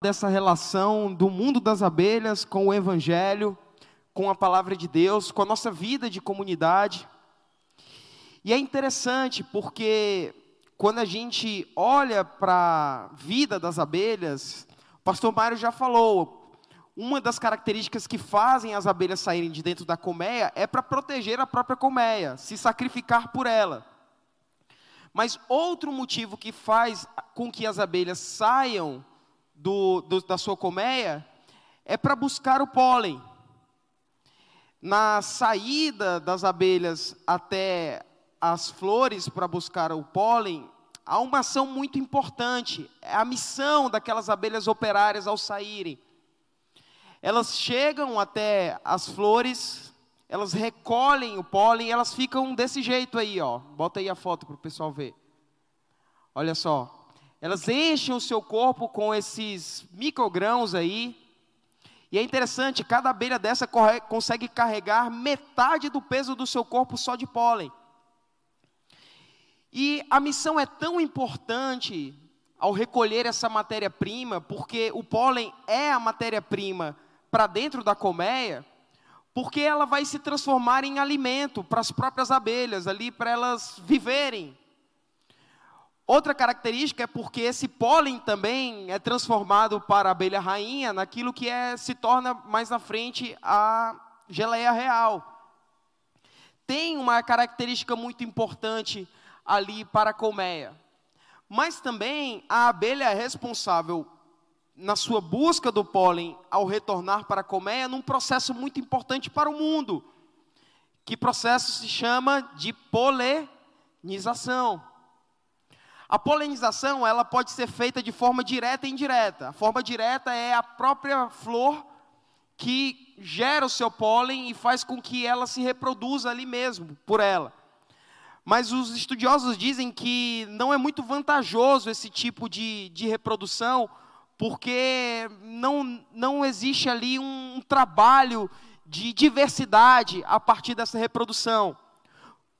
dessa relação do mundo das abelhas com o Evangelho, com a palavra de Deus, com a nossa vida de comunidade. E é interessante porque quando a gente olha para a vida das abelhas, o pastor Mário já falou, uma das características que fazem as abelhas saírem de dentro da colmeia é para proteger a própria colmeia, se sacrificar por ela. Mas outro motivo que faz com que as abelhas saiam do, do, da sua colmeia é para buscar o pólen. Na saída das abelhas até as flores para buscar o pólen, há uma ação muito importante. É a missão daquelas abelhas operárias ao saírem. Elas chegam até as flores, elas recolhem o pólen, elas ficam desse jeito aí, ó. Bota aí a foto para o pessoal ver. Olha só, elas enchem o seu corpo com esses microgrãos aí. E é interessante, cada abelha dessa consegue carregar metade do peso do seu corpo só de pólen. E a missão é tão importante ao recolher essa matéria-prima, porque o pólen é a matéria-prima para dentro da colmeia, porque ela vai se transformar em alimento para as próprias abelhas ali, para elas viverem. Outra característica é porque esse pólen também é transformado para a abelha rainha naquilo que é, se torna mais na frente a geleia real. Tem uma característica muito importante ali para a colmeia. Mas também a abelha é responsável na sua busca do pólen ao retornar para a colmeia num processo muito importante para o mundo. Que processo se chama de polinização. A polinização, ela pode ser feita de forma direta e indireta. A forma direta é a própria flor que gera o seu pólen e faz com que ela se reproduza ali mesmo, por ela. Mas os estudiosos dizem que não é muito vantajoso esse tipo de, de reprodução, porque não, não existe ali um, trabalho de diversidade a partir dessa reprodução.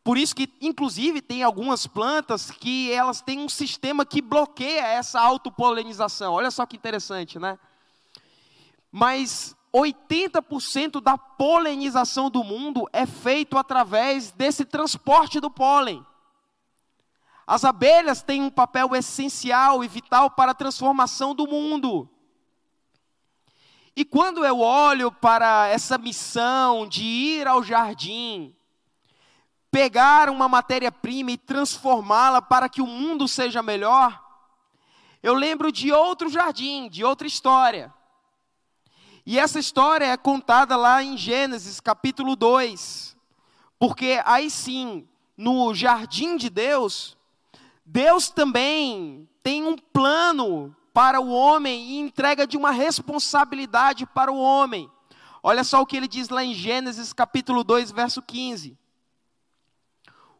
Por isso que, inclusive, tem algumas plantas que elas têm um sistema que bloqueia essa autopolinização. Olha só que interessante, né? Mas 80% da polinização do mundo é feito através desse transporte do pólen. As abelhas têm um papel essencial e vital para a transformação do mundo. E quando eu olho para essa missão de ir ao jardim, pegar uma matéria-prima e transformá-la para que o mundo seja melhor, eu lembro de outro jardim, de outra história. E essa história é contada lá em Gênesis capítulo 2. Porque aí sim, no jardim de Deus, Deus também tem um plano para o homem e entrega de uma responsabilidade para o homem. Olha só o que ele diz lá em Gênesis capítulo 2, verso 15.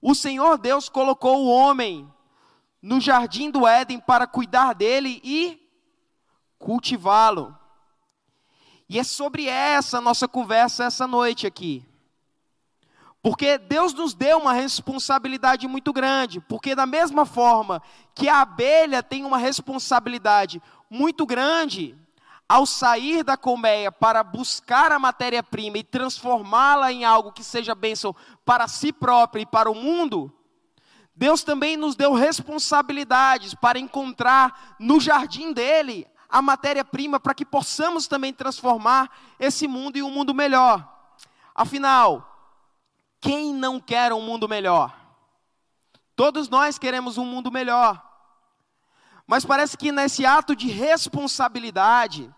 O Senhor Deus colocou o homem no jardim do Éden para cuidar dele e cultivá-lo. E é sobre essa nossa conversa essa noite aqui. Porque Deus nos deu uma responsabilidade muito grande. Porque, da mesma forma que a abelha tem uma responsabilidade muito grande ao sair da colmeia para buscar a matéria-prima e transformá-la em algo que seja bênção para si própria e para o mundo, Deus também nos deu responsabilidades para encontrar no jardim dele a matéria-prima para que possamos também transformar esse mundo em um mundo melhor. Afinal, quem não quer um mundo melhor? Todos nós queremos um mundo melhor. Mas parece que nesse ato de responsabilidade,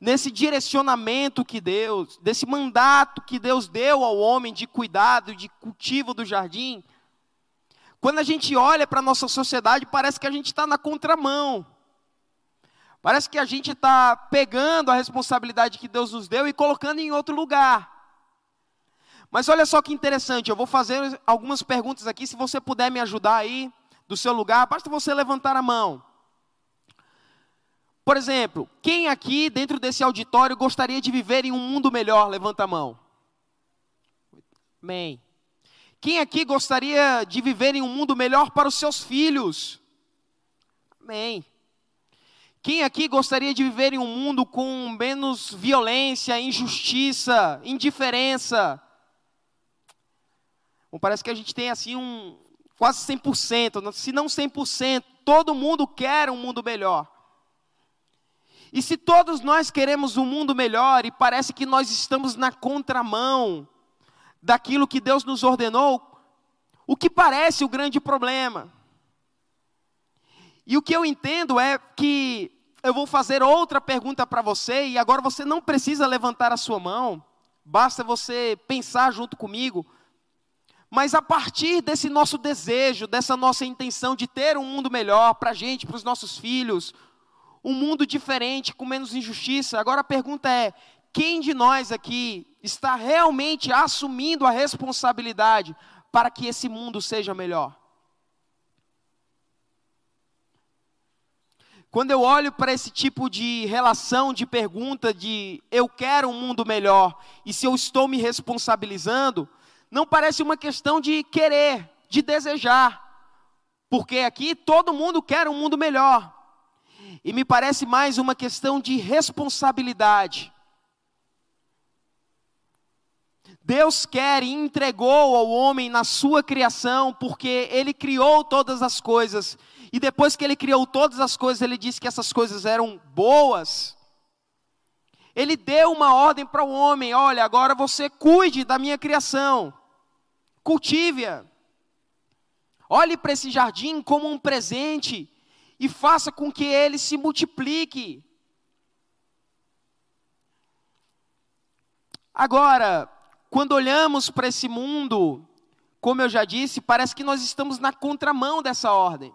nesse direcionamento que Deus, desse mandato que Deus deu ao homem de cuidado, de cultivo do jardim, quando a gente olha para a nossa sociedade, parece que a gente está na contramão. Parece que a gente está pegando a responsabilidade que Deus nos deu e colocando em outro lugar. Mas olha só que interessante, eu vou fazer algumas perguntas aqui, se você puder me ajudar aí, do seu lugar, basta você levantar a mão. Por exemplo, quem aqui dentro desse auditório gostaria de viver em um mundo melhor? Levanta a mão. Amém. Quem aqui gostaria de viver em um mundo melhor para os seus filhos? Amém. Quem aqui gostaria de viver em um mundo com menos violência, injustiça, indiferença? Bom, parece que a gente tem assim um quase 100%, se não 100%, todo mundo quer um mundo melhor. E se todos nós queremos um mundo melhor e parece que nós estamos na contramão daquilo que Deus nos ordenou, o que parece o grande problema? E o que eu entendo é que eu vou fazer outra pergunta para você, e agora você não precisa levantar a sua mão, basta você pensar junto comigo. Mas a partir desse nosso desejo, dessa nossa intenção de ter um mundo melhor para a gente, para os nossos filhos, um mundo diferente, com menos injustiça, agora a pergunta é: quem de nós aqui está realmente assumindo a responsabilidade para que esse mundo seja melhor? Quando eu olho para esse tipo de relação, de pergunta de eu quero um mundo melhor e se eu estou me responsabilizando, não parece uma questão de querer, de desejar. Porque aqui todo mundo quer um mundo melhor. E me parece mais uma questão de responsabilidade. Deus quer e entregou ao homem na sua criação, porque ele criou todas as coisas. E depois que ele criou todas as coisas, ele disse que essas coisas eram boas. Ele deu uma ordem para o homem: olha, agora você cuide da minha criação, cultive-a. Olhe para esse jardim como um presente e faça com que ele se multiplique. Agora, quando olhamos para esse mundo, como eu já disse, parece que nós estamos na contramão dessa ordem.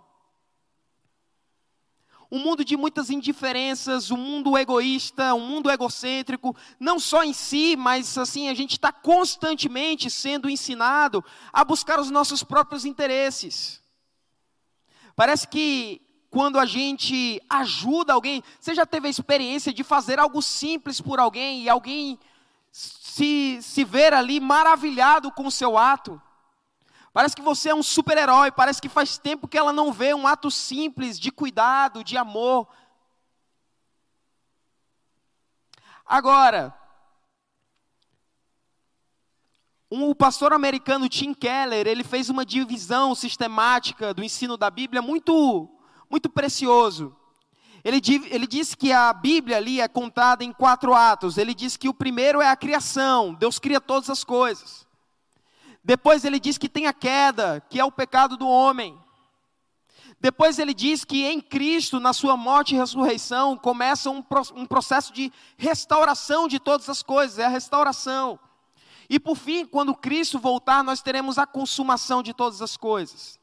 Um mundo de muitas indiferenças, um mundo egoísta, um mundo egocêntrico, não só em si, mas assim, a gente está constantemente sendo ensinado a buscar os nossos próprios interesses. Parece que quando a gente ajuda alguém, você já teve a experiência de fazer algo simples por alguém e alguém se, se ver ali maravilhado com o seu ato. Parece que você é um super-herói, parece que faz tempo que ela não vê um ato simples de cuidado, de amor. Agora, um, o pastor americano Tim Keller, ele fez uma divisão sistemática do ensino da Bíblia muito, muito precioso. Ele, ele disse que a Bíblia ali é contada em quatro atos. Ele diz que o primeiro é a criação, Deus cria todas as coisas. Depois ele diz que tem a queda, que é o pecado do homem. Depois ele diz que em Cristo, na sua morte e ressurreição, começa um, um processo de restauração de todas as coisas, é a restauração. E por fim, quando Cristo voltar, nós teremos a consumação de todas as coisas.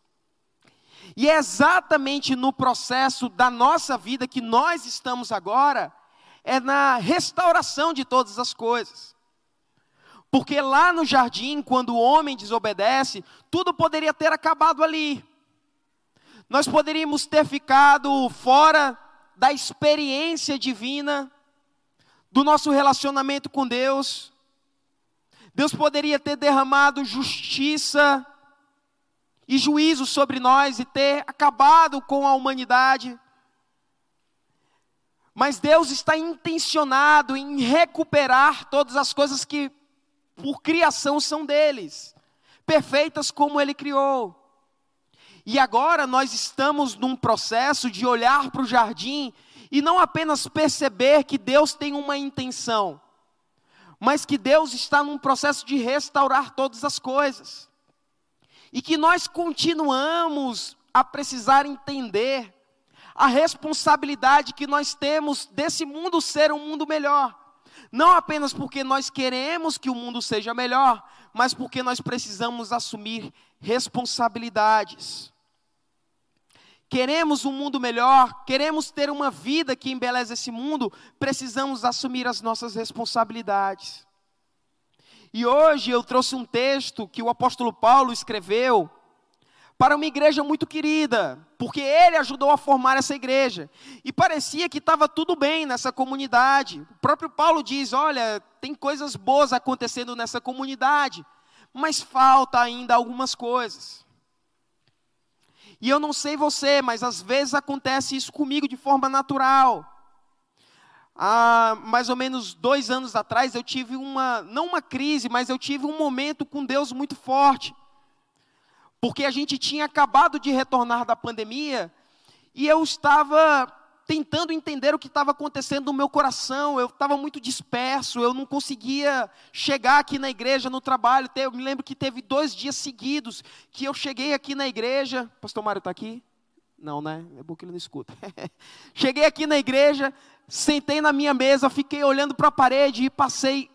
E é exatamente no processo da nossa vida que nós estamos agora, é na restauração de todas as coisas. Porque lá no jardim, quando o homem desobedece, tudo poderia ter acabado ali. Nós poderíamos ter ficado fora da experiência divina, do nosso relacionamento com Deus. Deus poderia ter derramado justiça e juízo sobre nós e ter acabado com a humanidade. Mas Deus está intencionado em recuperar todas as coisas que, por criação, são deles, perfeitas como Ele criou. E agora nós estamos num processo de olhar para o jardim e não apenas perceber que Deus tem uma intenção, mas que Deus está num processo de restaurar todas as coisas e que nós continuamos a precisar entender a responsabilidade que nós temos desse mundo ser um mundo melhor. Não apenas porque nós queremos que o mundo seja melhor, mas porque nós precisamos assumir responsabilidades. Queremos um mundo melhor, queremos ter uma vida que embeleze esse mundo, precisamos assumir as nossas responsabilidades. E hoje eu trouxe um texto que o apóstolo Paulo escreveu para uma igreja muito querida, porque ele ajudou a formar essa igreja. E parecia que estava tudo bem nessa comunidade. O próprio Paulo diz: olha, tem coisas boas acontecendo nessa comunidade, mas falta ainda algumas coisas. E eu não sei você, mas às vezes acontece isso comigo de forma natural. Há mais ou menos dois anos atrás eu tive uma, não uma crise, mas eu tive um momento com Deus muito forte. Porque a gente tinha acabado de retornar da pandemia e eu estava tentando entender o que estava acontecendo no meu coração. Eu estava muito disperso, eu não conseguia chegar aqui na igreja, no trabalho. Eu me lembro que teve dois dias seguidos que eu cheguei aqui na igreja. Pastor Mário está aqui? Não, né? É bom que ele não escuta. cheguei aqui na igreja, sentei na minha mesa, fiquei olhando para a parede e passei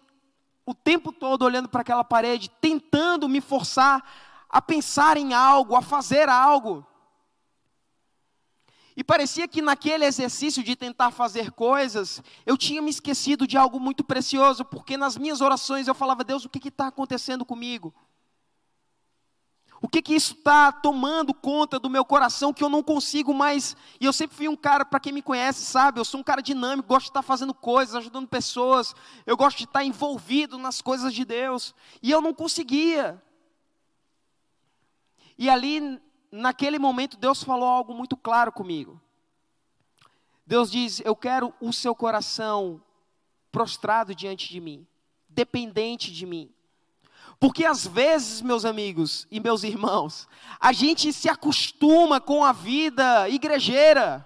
o tempo todo olhando para aquela parede, tentando me forçar a pensar em algo, a fazer algo. E parecia que naquele exercício de tentar fazer coisas, eu tinha me esquecido de algo muito precioso, porque nas minhas orações eu falava, Deus, o que está acontecendo comigo? O que, que isso está tomando conta do meu coração que eu não consigo mais? E eu sempre fui um cara, para quem me conhece, sabe? Eu sou um cara dinâmico, gosto de estar tá fazendo coisas, ajudando pessoas, eu gosto de estar tá envolvido nas coisas de Deus. E eu não conseguia. E ali, naquele momento, Deus falou algo muito claro comigo. Deus diz: Eu quero o seu coração prostrado diante de mim, dependente de mim. Porque às vezes, meus amigos e meus irmãos, a gente se acostuma com a vida igrejeira.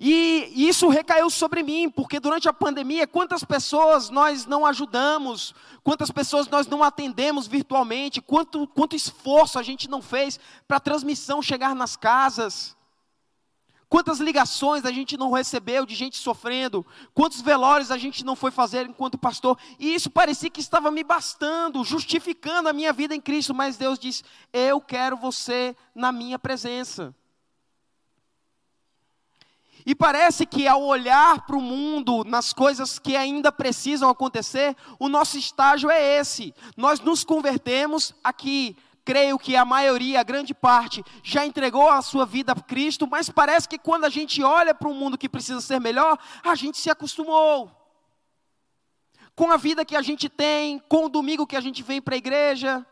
E isso recaiu sobre mim, porque durante a pandemia, quantas pessoas nós não ajudamos, quantas pessoas nós não atendemos virtualmente, quanto, quanto esforço a gente não fez para a transmissão chegar nas casas. Quantas ligações a gente não recebeu de gente sofrendo, quantos velórios a gente não foi fazer enquanto pastor, e isso parecia que estava me bastando, justificando a minha vida em Cristo, mas Deus diz: Eu quero você na minha presença. E parece que ao olhar para o mundo, nas coisas que ainda precisam acontecer, o nosso estágio é esse. Nós nos convertemos aqui. Creio que a maioria, a grande parte, já entregou a sua vida a Cristo, mas parece que quando a gente olha para um mundo que precisa ser melhor, a gente se acostumou. Com a vida que a gente tem, com o domingo que a gente vem para a igreja.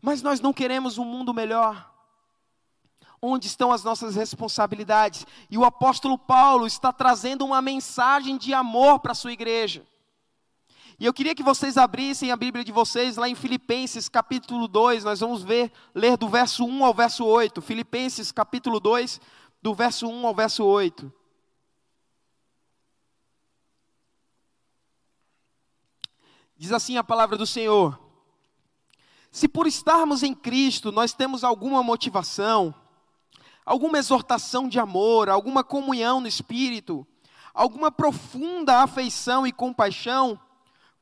Mas nós não queremos um mundo melhor. Onde estão as nossas responsabilidades? E o apóstolo Paulo está trazendo uma mensagem de amor para a sua igreja. E eu queria que vocês abrissem a Bíblia de vocês lá em Filipenses capítulo 2, nós vamos ver, ler do verso 1 ao verso 8. Filipenses capítulo 2, do verso 1 ao verso 8. Diz assim a palavra do Senhor: Se por estarmos em Cristo nós temos alguma motivação, alguma exortação de amor, alguma comunhão no espírito, alguma profunda afeição e compaixão,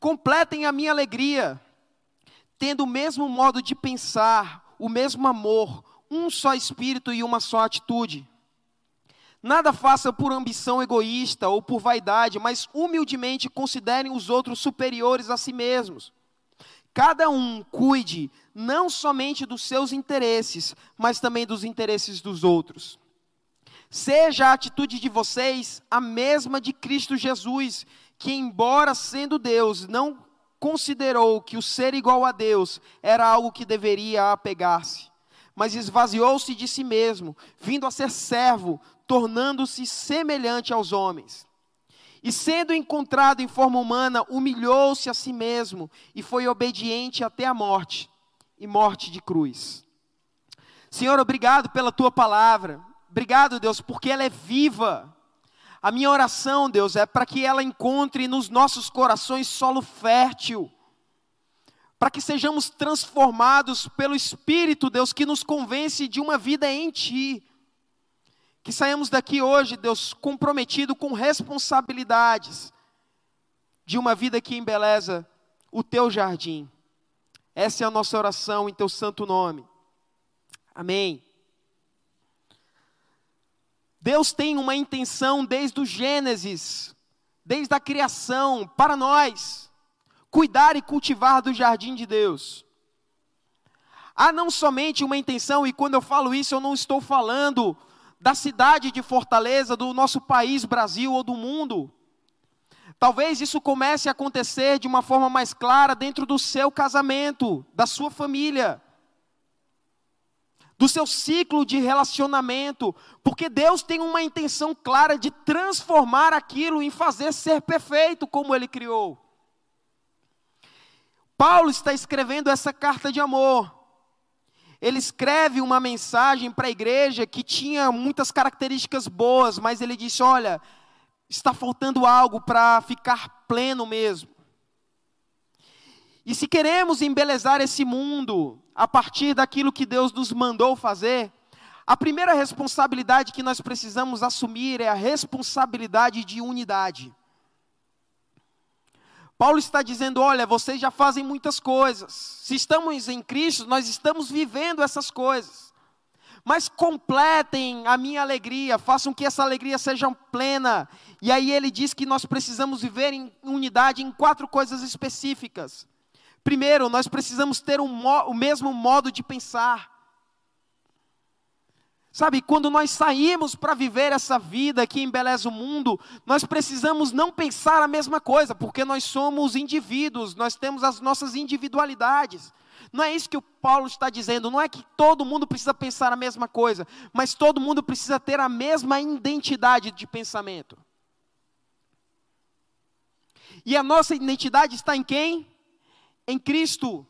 completem a minha alegria, tendo o mesmo modo de pensar, o mesmo amor, um só espírito e uma só atitude. Nada faça por ambição egoísta ou por vaidade, mas humildemente considerem os outros superiores a si mesmos. Cada um cuide não somente dos seus interesses, mas também dos interesses dos outros. Seja a atitude de vocês a mesma de Cristo Jesus, que, embora sendo Deus, não considerou que o ser igual a Deus era algo que deveria apegar-se, mas esvaziou-se de si mesmo, vindo a ser servo, tornando-se semelhante aos homens. E sendo encontrado em forma humana, humilhou-se a si mesmo e foi obediente até a morte e morte de cruz. Senhor, obrigado pela tua palavra. Obrigado, Deus, porque ela é viva. A minha oração, Deus, é para que ela encontre nos nossos corações solo fértil. Para que sejamos transformados pelo Espírito, Deus, que nos convence de uma vida em Ti. Que saímos daqui hoje, Deus, comprometido com responsabilidades de uma vida que embeleza o Teu jardim. Essa é a nossa oração em teu santo nome. Amém. Deus tem uma intenção desde o Gênesis, desde a criação, para nós, cuidar e cultivar do jardim de Deus. Há não somente uma intenção, e quando eu falo isso, eu não estou falando da cidade de Fortaleza, do nosso país, Brasil ou do mundo, Talvez isso comece a acontecer de uma forma mais clara dentro do seu casamento, da sua família, do seu ciclo de relacionamento, porque Deus tem uma intenção clara de transformar aquilo em fazer ser perfeito como Ele criou. Paulo está escrevendo essa carta de amor. Ele escreve uma mensagem para a igreja que tinha muitas características boas, mas ele disse: Olha, está faltando algo para ficar pleno mesmo. E se queremos embelezar esse mundo a partir daquilo que Deus nos mandou fazer, a primeira responsabilidade que nós precisamos assumir é a responsabilidade de unidade. Paulo está dizendo: olha, vocês já fazem muitas coisas. Se estamos em Cristo, nós estamos vivendo essas coisas mas completem a minha alegria, façam que essa alegria seja plena. E aí ele diz que nós precisamos viver em unidade em quatro coisas específicas. Primeiro, nós precisamos ter um, o mesmo modo de pensar. Sabe, quando nós saímos para viver essa vida que embeleza o mundo, nós precisamos não pensar a mesma coisa, porque nós somos indivíduos, nós temos as nossas individualidades. Não é isso que o Paulo está dizendo, não é que todo mundo precisa pensar a mesma coisa, mas todo mundo precisa ter a mesma identidade de pensamento. E a nossa identidade está em quem? Em Cristo.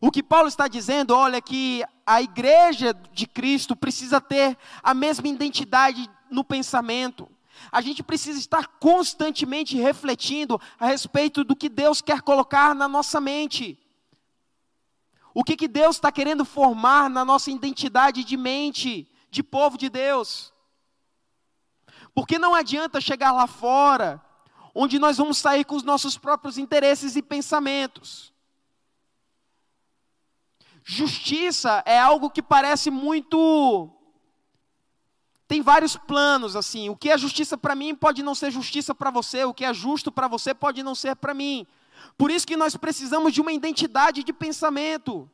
O que Paulo está dizendo, olha, que a igreja de Cristo precisa ter a mesma identidade no pensamento. A gente precisa estar constantemente refletindo a respeito do que Deus quer colocar na nossa mente. O que, que Deus está querendo formar na nossa identidade de mente, de povo de Deus? Porque não adianta chegar lá fora, onde nós vamos sair com os nossos próprios interesses e pensamentos. Justiça é algo que parece muito. Tem vários planos, assim. O que é justiça para mim pode não ser justiça para você, o que é justo para você pode não ser para mim. Por isso que nós precisamos de uma identidade de pensamento.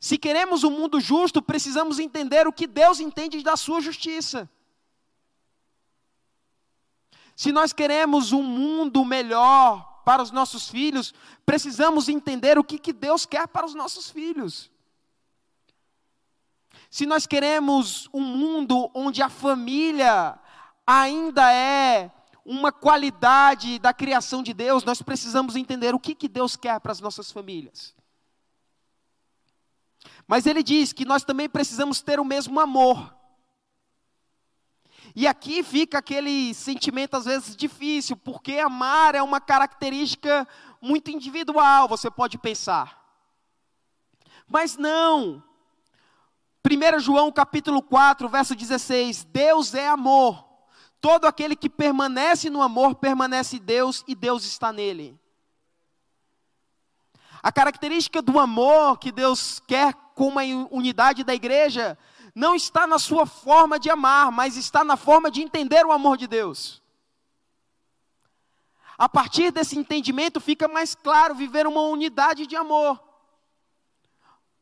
Se queremos um mundo justo, precisamos entender o que Deus entende da sua justiça. Se nós queremos um mundo melhor para os nossos filhos, precisamos entender o que, que Deus quer para os nossos filhos. Se nós queremos um mundo onde a família ainda é uma qualidade da criação de Deus, nós precisamos entender o que, que Deus quer para as nossas famílias. Mas ele diz que nós também precisamos ter o mesmo amor. E aqui fica aquele sentimento às vezes difícil, porque amar é uma característica muito individual, você pode pensar. Mas não. 1 João capítulo 4, verso 16: Deus é amor. Todo aquele que permanece no amor permanece Deus e Deus está nele. A característica do amor que Deus quer com a unidade da igreja não está na sua forma de amar, mas está na forma de entender o amor de Deus. A partir desse entendimento fica mais claro viver uma unidade de amor.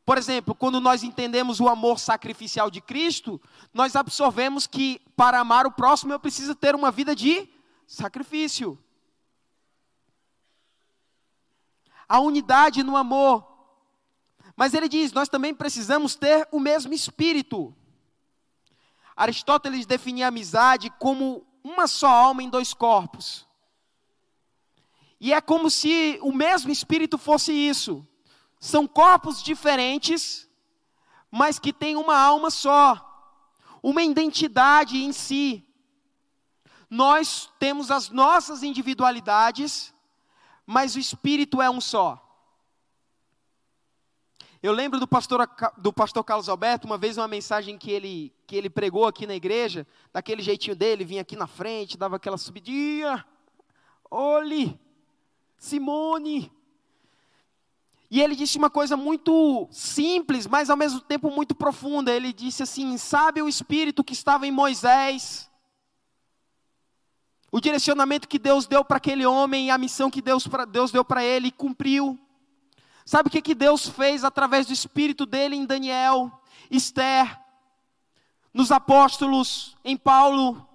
Por exemplo, quando nós entendemos o amor sacrificial de Cristo, nós absorvemos que para amar o próximo eu preciso ter uma vida de sacrifício. A unidade no amor. Mas ele diz: nós também precisamos ter o mesmo espírito. Aristóteles definia a amizade como uma só alma em dois corpos. E é como se o mesmo espírito fosse isso. São corpos diferentes, mas que têm uma alma só, uma identidade em si. Nós temos as nossas individualidades, mas o espírito é um só. Eu lembro do pastor, do pastor Carlos Alberto, uma vez uma mensagem que ele, que ele pregou aqui na igreja, daquele jeitinho dele, vinha aqui na frente, dava aquela subidinha. Olhe, Simone, e ele disse uma coisa muito simples, mas ao mesmo tempo muito profunda. Ele disse assim: Sabe o espírito que estava em Moisés? O direcionamento que Deus deu para aquele homem e a missão que Deus, Deus deu para ele cumpriu. Sabe o que, que Deus fez através do espírito dele em Daniel, Esther, nos apóstolos, em Paulo?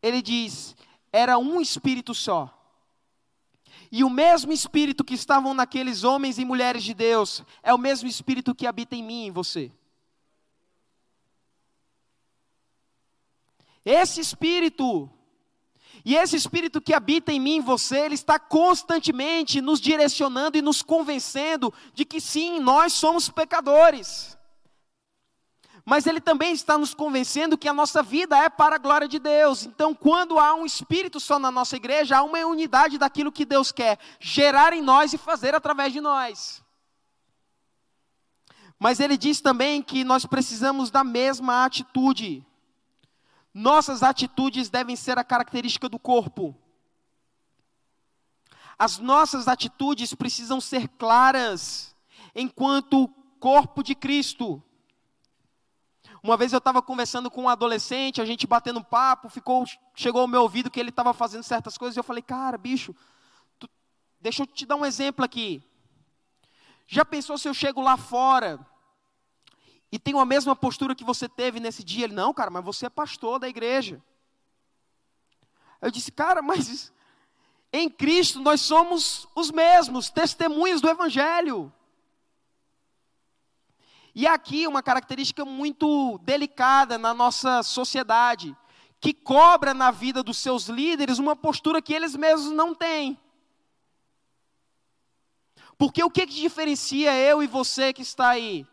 Ele diz: era um espírito só. E o mesmo espírito que estavam naqueles homens e mulheres de Deus é o mesmo espírito que habita em mim e em você. Esse espírito, e esse espírito que habita em mim e você, ele está constantemente nos direcionando e nos convencendo de que sim, nós somos pecadores mas ele também está nos convencendo que a nossa vida é para a glória de Deus. Então, quando há um espírito só na nossa igreja, há uma unidade daquilo que Deus quer gerar em nós e fazer através de nós. Mas ele diz também que nós precisamos da mesma atitude. Nossas atitudes devem ser a característica do corpo. As nossas atitudes precisam ser claras enquanto corpo de Cristo. Uma vez eu estava conversando com um adolescente, a gente batendo papo, ficou, chegou ao meu ouvido que ele estava fazendo certas coisas, e eu falei, cara, bicho, tu, deixa eu te dar um exemplo aqui. Já pensou se eu chego lá fora e tenho a mesma postura que você teve nesse dia? Ele, não, cara, mas você é pastor da igreja. Eu disse, cara, mas em Cristo nós somos os mesmos, testemunhas do Evangelho. E aqui uma característica muito delicada na nossa sociedade, que cobra na vida dos seus líderes uma postura que eles mesmos não têm. Porque o que, que diferencia eu e você que está aí?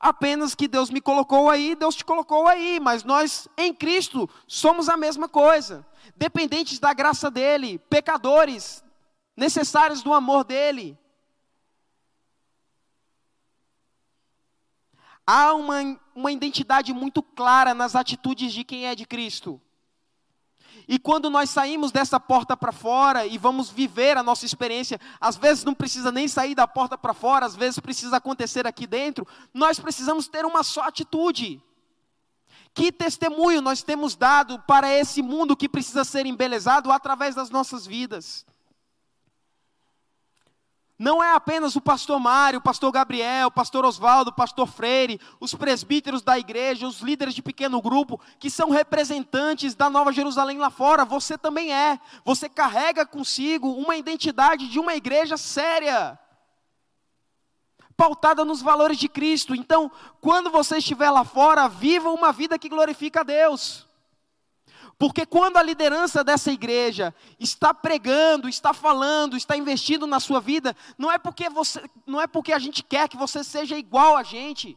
Apenas que Deus me colocou aí, Deus te colocou aí, mas nós em Cristo somos a mesma coisa, dependentes da graça dEle, pecadores, necessários do amor dEle. Há uma, uma identidade muito clara nas atitudes de quem é de Cristo. E quando nós saímos dessa porta para fora e vamos viver a nossa experiência, às vezes não precisa nem sair da porta para fora, às vezes precisa acontecer aqui dentro, nós precisamos ter uma só atitude. Que testemunho nós temos dado para esse mundo que precisa ser embelezado através das nossas vidas? Não é apenas o pastor Mário, o pastor Gabriel, o pastor Oswaldo, o pastor Freire, os presbíteros da igreja, os líderes de pequeno grupo, que são representantes da Nova Jerusalém lá fora. Você também é. Você carrega consigo uma identidade de uma igreja séria, pautada nos valores de Cristo. Então, quando você estiver lá fora, viva uma vida que glorifica a Deus. Porque quando a liderança dessa igreja está pregando, está falando, está investindo na sua vida, não é porque você, não é porque a gente quer que você seja igual a gente.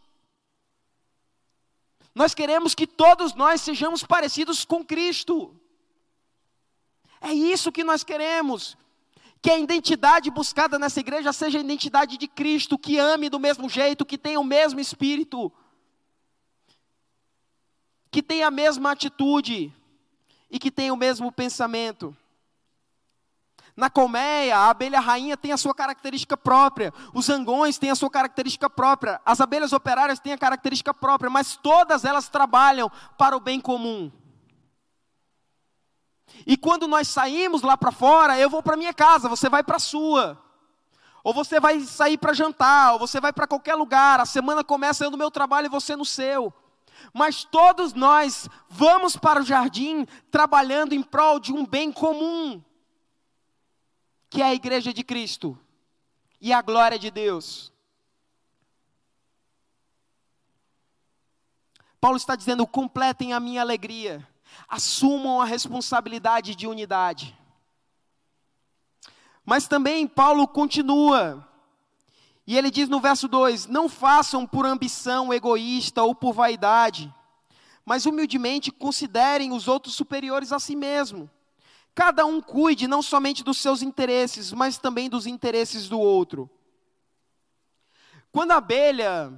Nós queremos que todos nós sejamos parecidos com Cristo. É isso que nós queremos. Que a identidade buscada nessa igreja seja a identidade de Cristo, que ame do mesmo jeito, que tenha o mesmo espírito, que tenha a mesma atitude e que tem o mesmo pensamento. Na colmeia, a abelha rainha tem a sua característica própria, os zangões têm a sua característica própria, as abelhas operárias têm a característica própria, mas todas elas trabalham para o bem comum. E quando nós saímos lá para fora, eu vou para minha casa, você vai para a sua. Ou você vai sair para jantar, ou você vai para qualquer lugar. A semana começa eu no meu trabalho e você no seu mas todos nós vamos para o jardim trabalhando em prol de um bem comum, que é a igreja de Cristo e a glória de Deus. Paulo está dizendo: completem a minha alegria, assumam a responsabilidade de unidade. Mas também Paulo continua, e ele diz no verso 2: Não façam por ambição egoísta ou por vaidade, mas humildemente considerem os outros superiores a si mesmo. Cada um cuide não somente dos seus interesses, mas também dos interesses do outro. Quando a abelha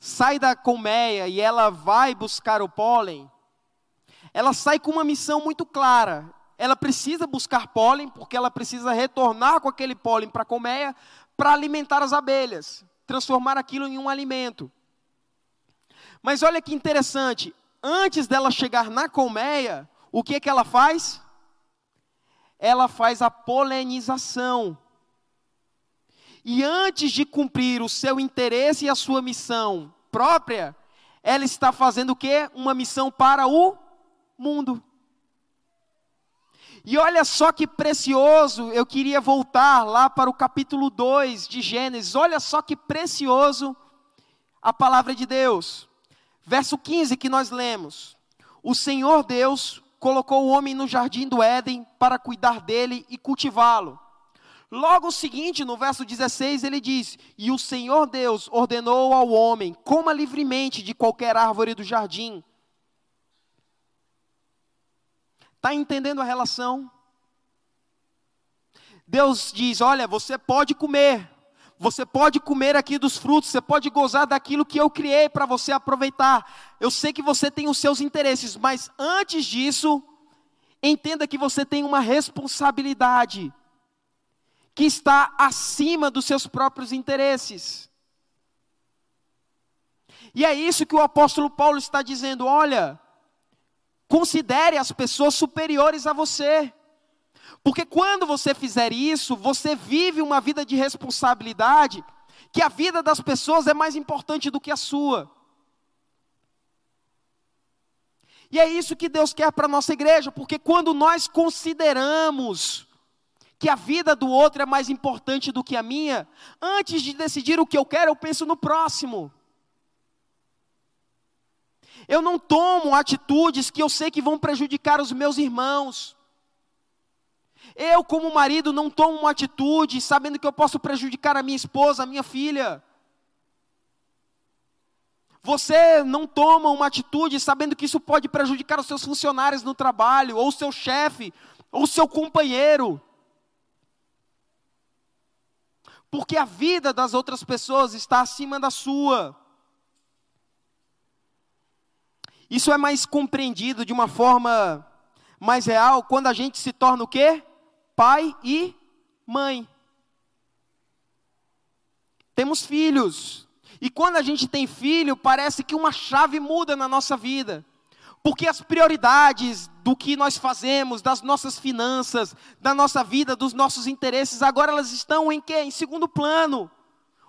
sai da colmeia e ela vai buscar o pólen, ela sai com uma missão muito clara. Ela precisa buscar pólen, porque ela precisa retornar com aquele pólen para a colmeia, para alimentar as abelhas, transformar aquilo em um alimento. Mas olha que interessante, antes dela chegar na colmeia, o que, que ela faz? Ela faz a polenização. E antes de cumprir o seu interesse e a sua missão própria, ela está fazendo o quê? Uma missão para o mundo. E olha só que precioso, eu queria voltar lá para o capítulo 2 de Gênesis. Olha só que precioso a palavra de Deus. Verso 15 que nós lemos: O Senhor Deus colocou o homem no jardim do Éden para cuidar dele e cultivá-lo. Logo o seguinte, no verso 16, ele diz: E o Senhor Deus ordenou ao homem: coma livremente de qualquer árvore do jardim. Está entendendo a relação? Deus diz: Olha, você pode comer, você pode comer aqui dos frutos, você pode gozar daquilo que eu criei para você aproveitar. Eu sei que você tem os seus interesses, mas antes disso, entenda que você tem uma responsabilidade que está acima dos seus próprios interesses. E é isso que o apóstolo Paulo está dizendo: olha, considere as pessoas superiores a você. Porque quando você fizer isso, você vive uma vida de responsabilidade, que a vida das pessoas é mais importante do que a sua. E é isso que Deus quer para a nossa igreja, porque quando nós consideramos que a vida do outro é mais importante do que a minha, antes de decidir o que eu quero, eu penso no próximo. Eu não tomo atitudes que eu sei que vão prejudicar os meus irmãos. Eu, como marido, não tomo uma atitude sabendo que eu posso prejudicar a minha esposa, a minha filha. Você não toma uma atitude sabendo que isso pode prejudicar os seus funcionários no trabalho, ou o seu chefe, ou o seu companheiro porque a vida das outras pessoas está acima da sua. Isso é mais compreendido de uma forma mais real quando a gente se torna o quê? Pai e mãe. Temos filhos. E quando a gente tem filho, parece que uma chave muda na nossa vida. Porque as prioridades do que nós fazemos, das nossas finanças, da nossa vida, dos nossos interesses, agora elas estão em quê? Em segundo plano.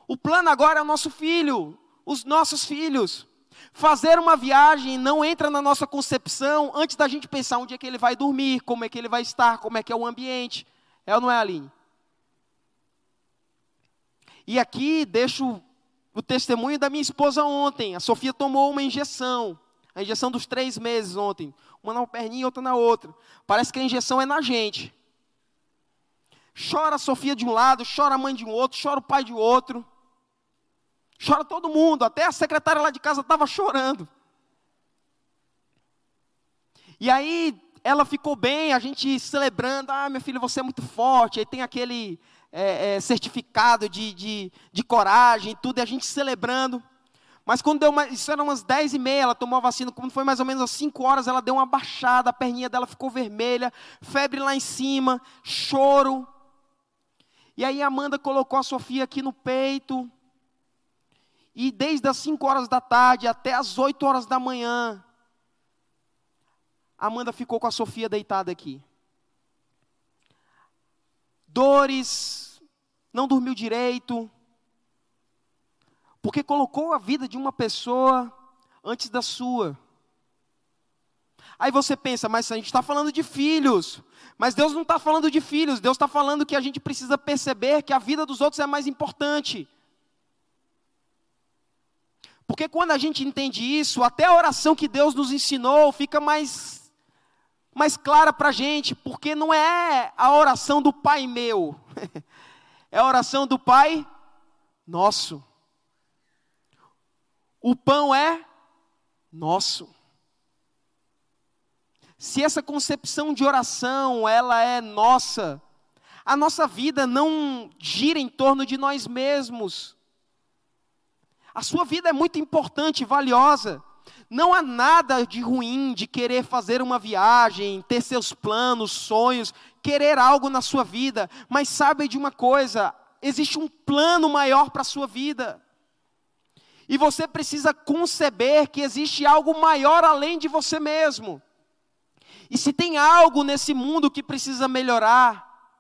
O plano agora é o nosso filho, os nossos filhos. Fazer uma viagem não entra na nossa concepção antes da gente pensar onde é que ele vai dormir, como é que ele vai estar, como é que é o ambiente. É ou não é, Aline? E aqui deixo o testemunho da minha esposa ontem. A Sofia tomou uma injeção. A injeção dos três meses ontem. Uma na perninha e outra na outra. Parece que a injeção é na gente. Chora a Sofia de um lado, chora a mãe de um outro, chora o pai de outro. Chora todo mundo. Até a secretária lá de casa estava chorando. E aí ela ficou bem, a gente celebrando. Ah, meu filho, você é muito forte. Aí tem aquele é, é, certificado de, de, de coragem tudo, e a gente celebrando. Mas quando deu uma, isso era umas 10 e meia, ela tomou a vacina, quando foi mais ou menos às 5 horas, ela deu uma baixada, a perninha dela ficou vermelha, febre lá em cima, choro. E aí a Amanda colocou a Sofia aqui no peito. E desde as 5 horas da tarde até as 8 horas da manhã, Amanda ficou com a Sofia deitada aqui. Dores, não dormiu direito, porque colocou a vida de uma pessoa antes da sua. Aí você pensa, mas a gente está falando de filhos. Mas Deus não está falando de filhos, Deus está falando que a gente precisa perceber que a vida dos outros é mais importante. Porque quando a gente entende isso, até a oração que Deus nos ensinou fica mais, mais clara para a gente, porque não é a oração do Pai meu, é a oração do Pai nosso. O pão é nosso. Se essa concepção de oração, ela é nossa, a nossa vida não gira em torno de nós mesmos. A sua vida é muito importante, valiosa. Não há nada de ruim de querer fazer uma viagem, ter seus planos, sonhos, querer algo na sua vida, mas sabe de uma coisa: existe um plano maior para a sua vida. E você precisa conceber que existe algo maior além de você mesmo. E se tem algo nesse mundo que precisa melhorar,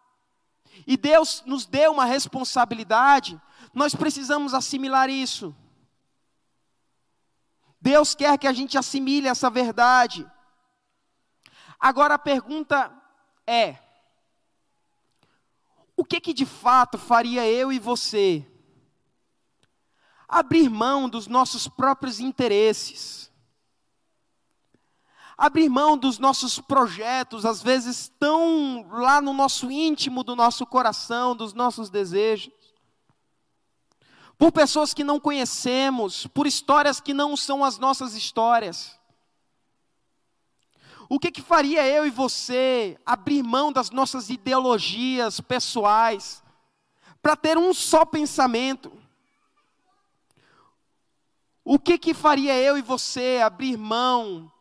e Deus nos deu uma responsabilidade, nós precisamos assimilar isso. Deus quer que a gente assimile essa verdade. Agora a pergunta é: o que que de fato faria eu e você abrir mão dos nossos próprios interesses? Abrir mão dos nossos projetos, às vezes tão lá no nosso íntimo do nosso coração, dos nossos desejos por pessoas que não conhecemos, por histórias que não são as nossas histórias. O que, que faria eu e você abrir mão das nossas ideologias pessoais para ter um só pensamento? O que, que faria eu e você abrir mão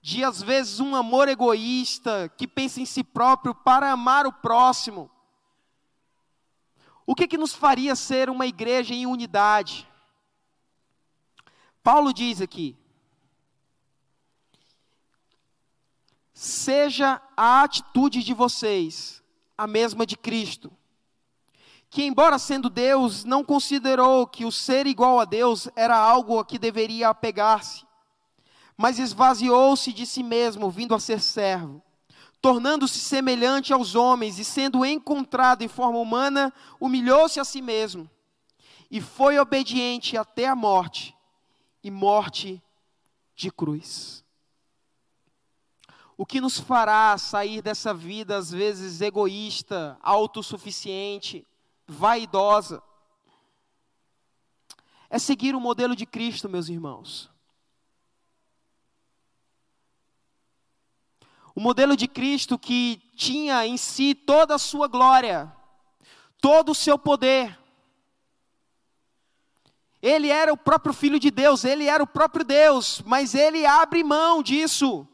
de, às vezes, um amor egoísta que pensa em si próprio para amar o próximo? O que, que nos faria ser uma igreja em unidade? Paulo diz aqui: seja a atitude de vocês a mesma de Cristo, que, embora sendo Deus, não considerou que o ser igual a Deus era algo a que deveria apegar-se, mas esvaziou-se de si mesmo, vindo a ser servo tornando-se semelhante aos homens e sendo encontrado em forma humana, humilhou-se a si mesmo e foi obediente até a morte e morte de cruz. O que nos fará sair dessa vida, às vezes egoísta, autossuficiente, vaidosa, é seguir o modelo de Cristo, meus irmãos. O modelo de Cristo que tinha em si toda a sua glória, todo o seu poder. Ele era o próprio Filho de Deus, ele era o próprio Deus, mas ele abre mão disso.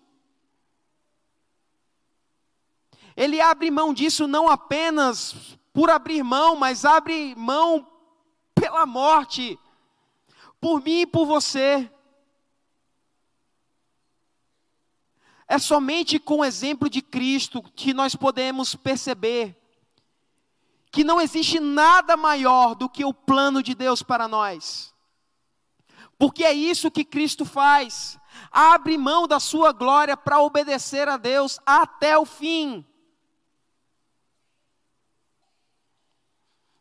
Ele abre mão disso não apenas por abrir mão, mas abre mão pela morte, por mim e por você. É somente com o exemplo de Cristo que nós podemos perceber que não existe nada maior do que o plano de Deus para nós. Porque é isso que Cristo faz. Abre mão da sua glória para obedecer a Deus até o fim.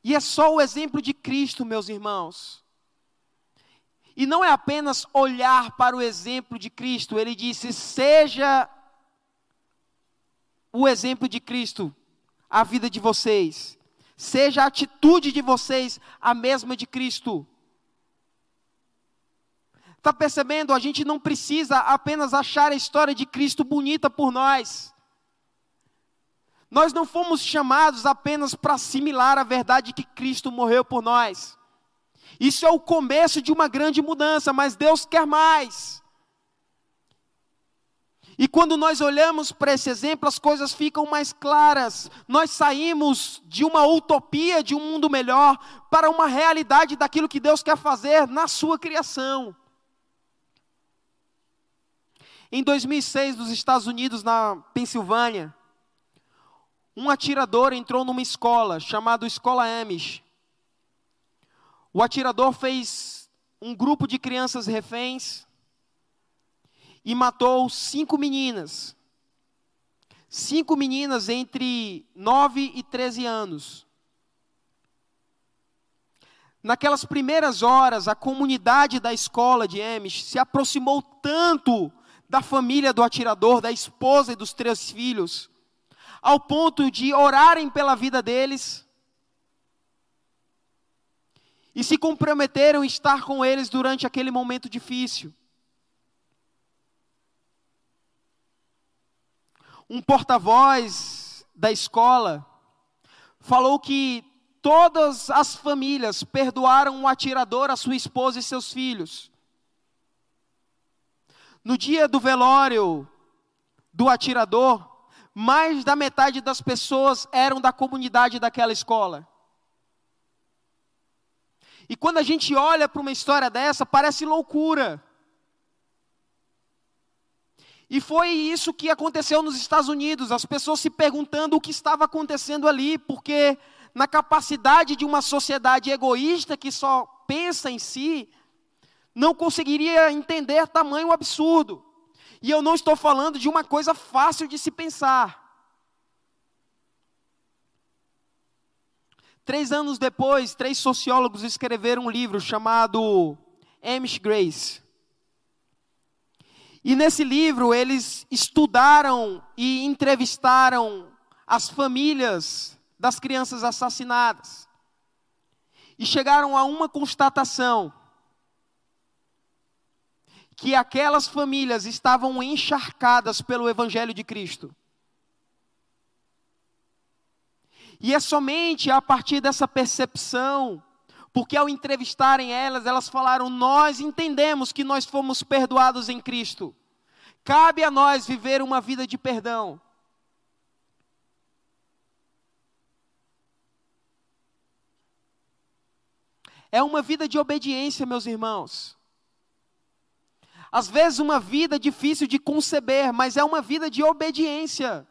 E é só o exemplo de Cristo, meus irmãos, e não é apenas olhar para o exemplo de Cristo, ele disse: seja o exemplo de Cristo a vida de vocês, seja a atitude de vocês a mesma de Cristo. Está percebendo? A gente não precisa apenas achar a história de Cristo bonita por nós. Nós não fomos chamados apenas para assimilar a verdade que Cristo morreu por nós. Isso é o começo de uma grande mudança, mas Deus quer mais. E quando nós olhamos para esse exemplo, as coisas ficam mais claras. Nós saímos de uma utopia, de um mundo melhor, para uma realidade daquilo que Deus quer fazer na sua criação. Em 2006, nos Estados Unidos, na Pensilvânia, um atirador entrou numa escola chamada Escola Amish. O atirador fez um grupo de crianças reféns e matou cinco meninas. Cinco meninas entre 9 e 13 anos. Naquelas primeiras horas, a comunidade da escola de Amish se aproximou tanto da família do atirador, da esposa e dos três filhos, ao ponto de orarem pela vida deles e se comprometeram a estar com eles durante aquele momento difícil. Um porta-voz da escola falou que todas as famílias perdoaram o atirador, a sua esposa e seus filhos. No dia do velório do atirador, mais da metade das pessoas eram da comunidade daquela escola. E quando a gente olha para uma história dessa, parece loucura. E foi isso que aconteceu nos Estados Unidos, as pessoas se perguntando o que estava acontecendo ali, porque na capacidade de uma sociedade egoísta que só pensa em si, não conseguiria entender tamanho absurdo. E eu não estou falando de uma coisa fácil de se pensar. Três anos depois, três sociólogos escreveram um livro chamado Amish Grace. E nesse livro eles estudaram e entrevistaram as famílias das crianças assassinadas. E chegaram a uma constatação: que aquelas famílias estavam encharcadas pelo Evangelho de Cristo. E é somente a partir dessa percepção, porque ao entrevistarem elas, elas falaram: Nós entendemos que nós fomos perdoados em Cristo. Cabe a nós viver uma vida de perdão. É uma vida de obediência, meus irmãos. Às vezes, uma vida difícil de conceber, mas é uma vida de obediência.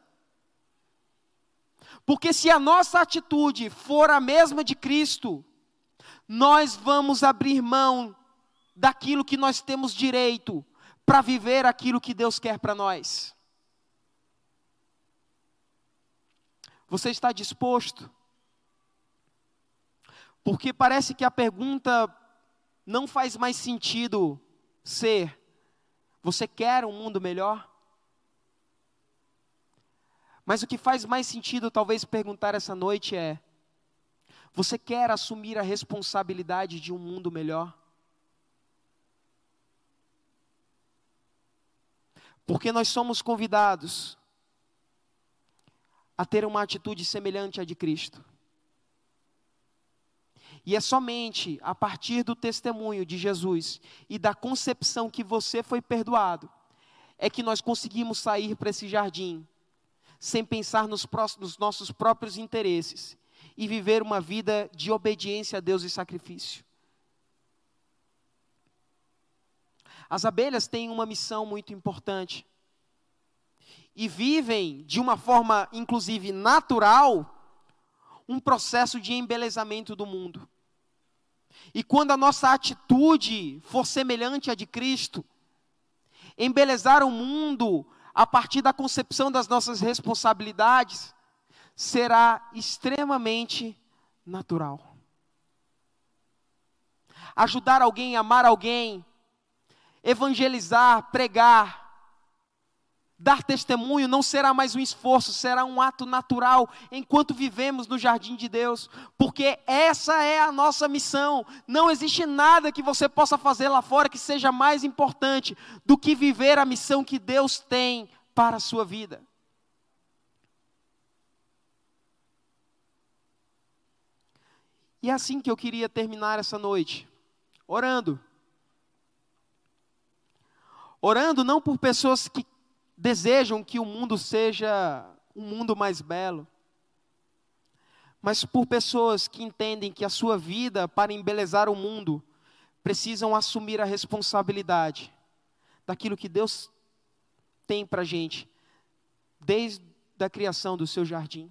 Porque se a nossa atitude for a mesma de Cristo, nós vamos abrir mão daquilo que nós temos direito para viver aquilo que Deus quer para nós. Você está disposto? Porque parece que a pergunta não faz mais sentido ser: você quer um mundo melhor? Mas o que faz mais sentido, talvez, perguntar essa noite é: você quer assumir a responsabilidade de um mundo melhor? Porque nós somos convidados a ter uma atitude semelhante à de Cristo. E é somente a partir do testemunho de Jesus e da concepção que você foi perdoado, é que nós conseguimos sair para esse jardim, sem pensar nos, nos nossos próprios interesses e viver uma vida de obediência a Deus e sacrifício. As abelhas têm uma missão muito importante e vivem de uma forma, inclusive natural, um processo de embelezamento do mundo. E quando a nossa atitude for semelhante à de Cristo, embelezar o mundo a partir da concepção das nossas responsabilidades, será extremamente natural. Ajudar alguém, amar alguém, evangelizar, pregar, Dar testemunho não será mais um esforço, será um ato natural enquanto vivemos no jardim de Deus, porque essa é a nossa missão. Não existe nada que você possa fazer lá fora que seja mais importante do que viver a missão que Deus tem para a sua vida. E é assim que eu queria terminar essa noite, orando. Orando não por pessoas que desejam que o mundo seja um mundo mais belo, mas por pessoas que entendem que a sua vida, para embelezar o mundo, precisam assumir a responsabilidade daquilo que Deus tem para a gente, desde a criação do seu jardim.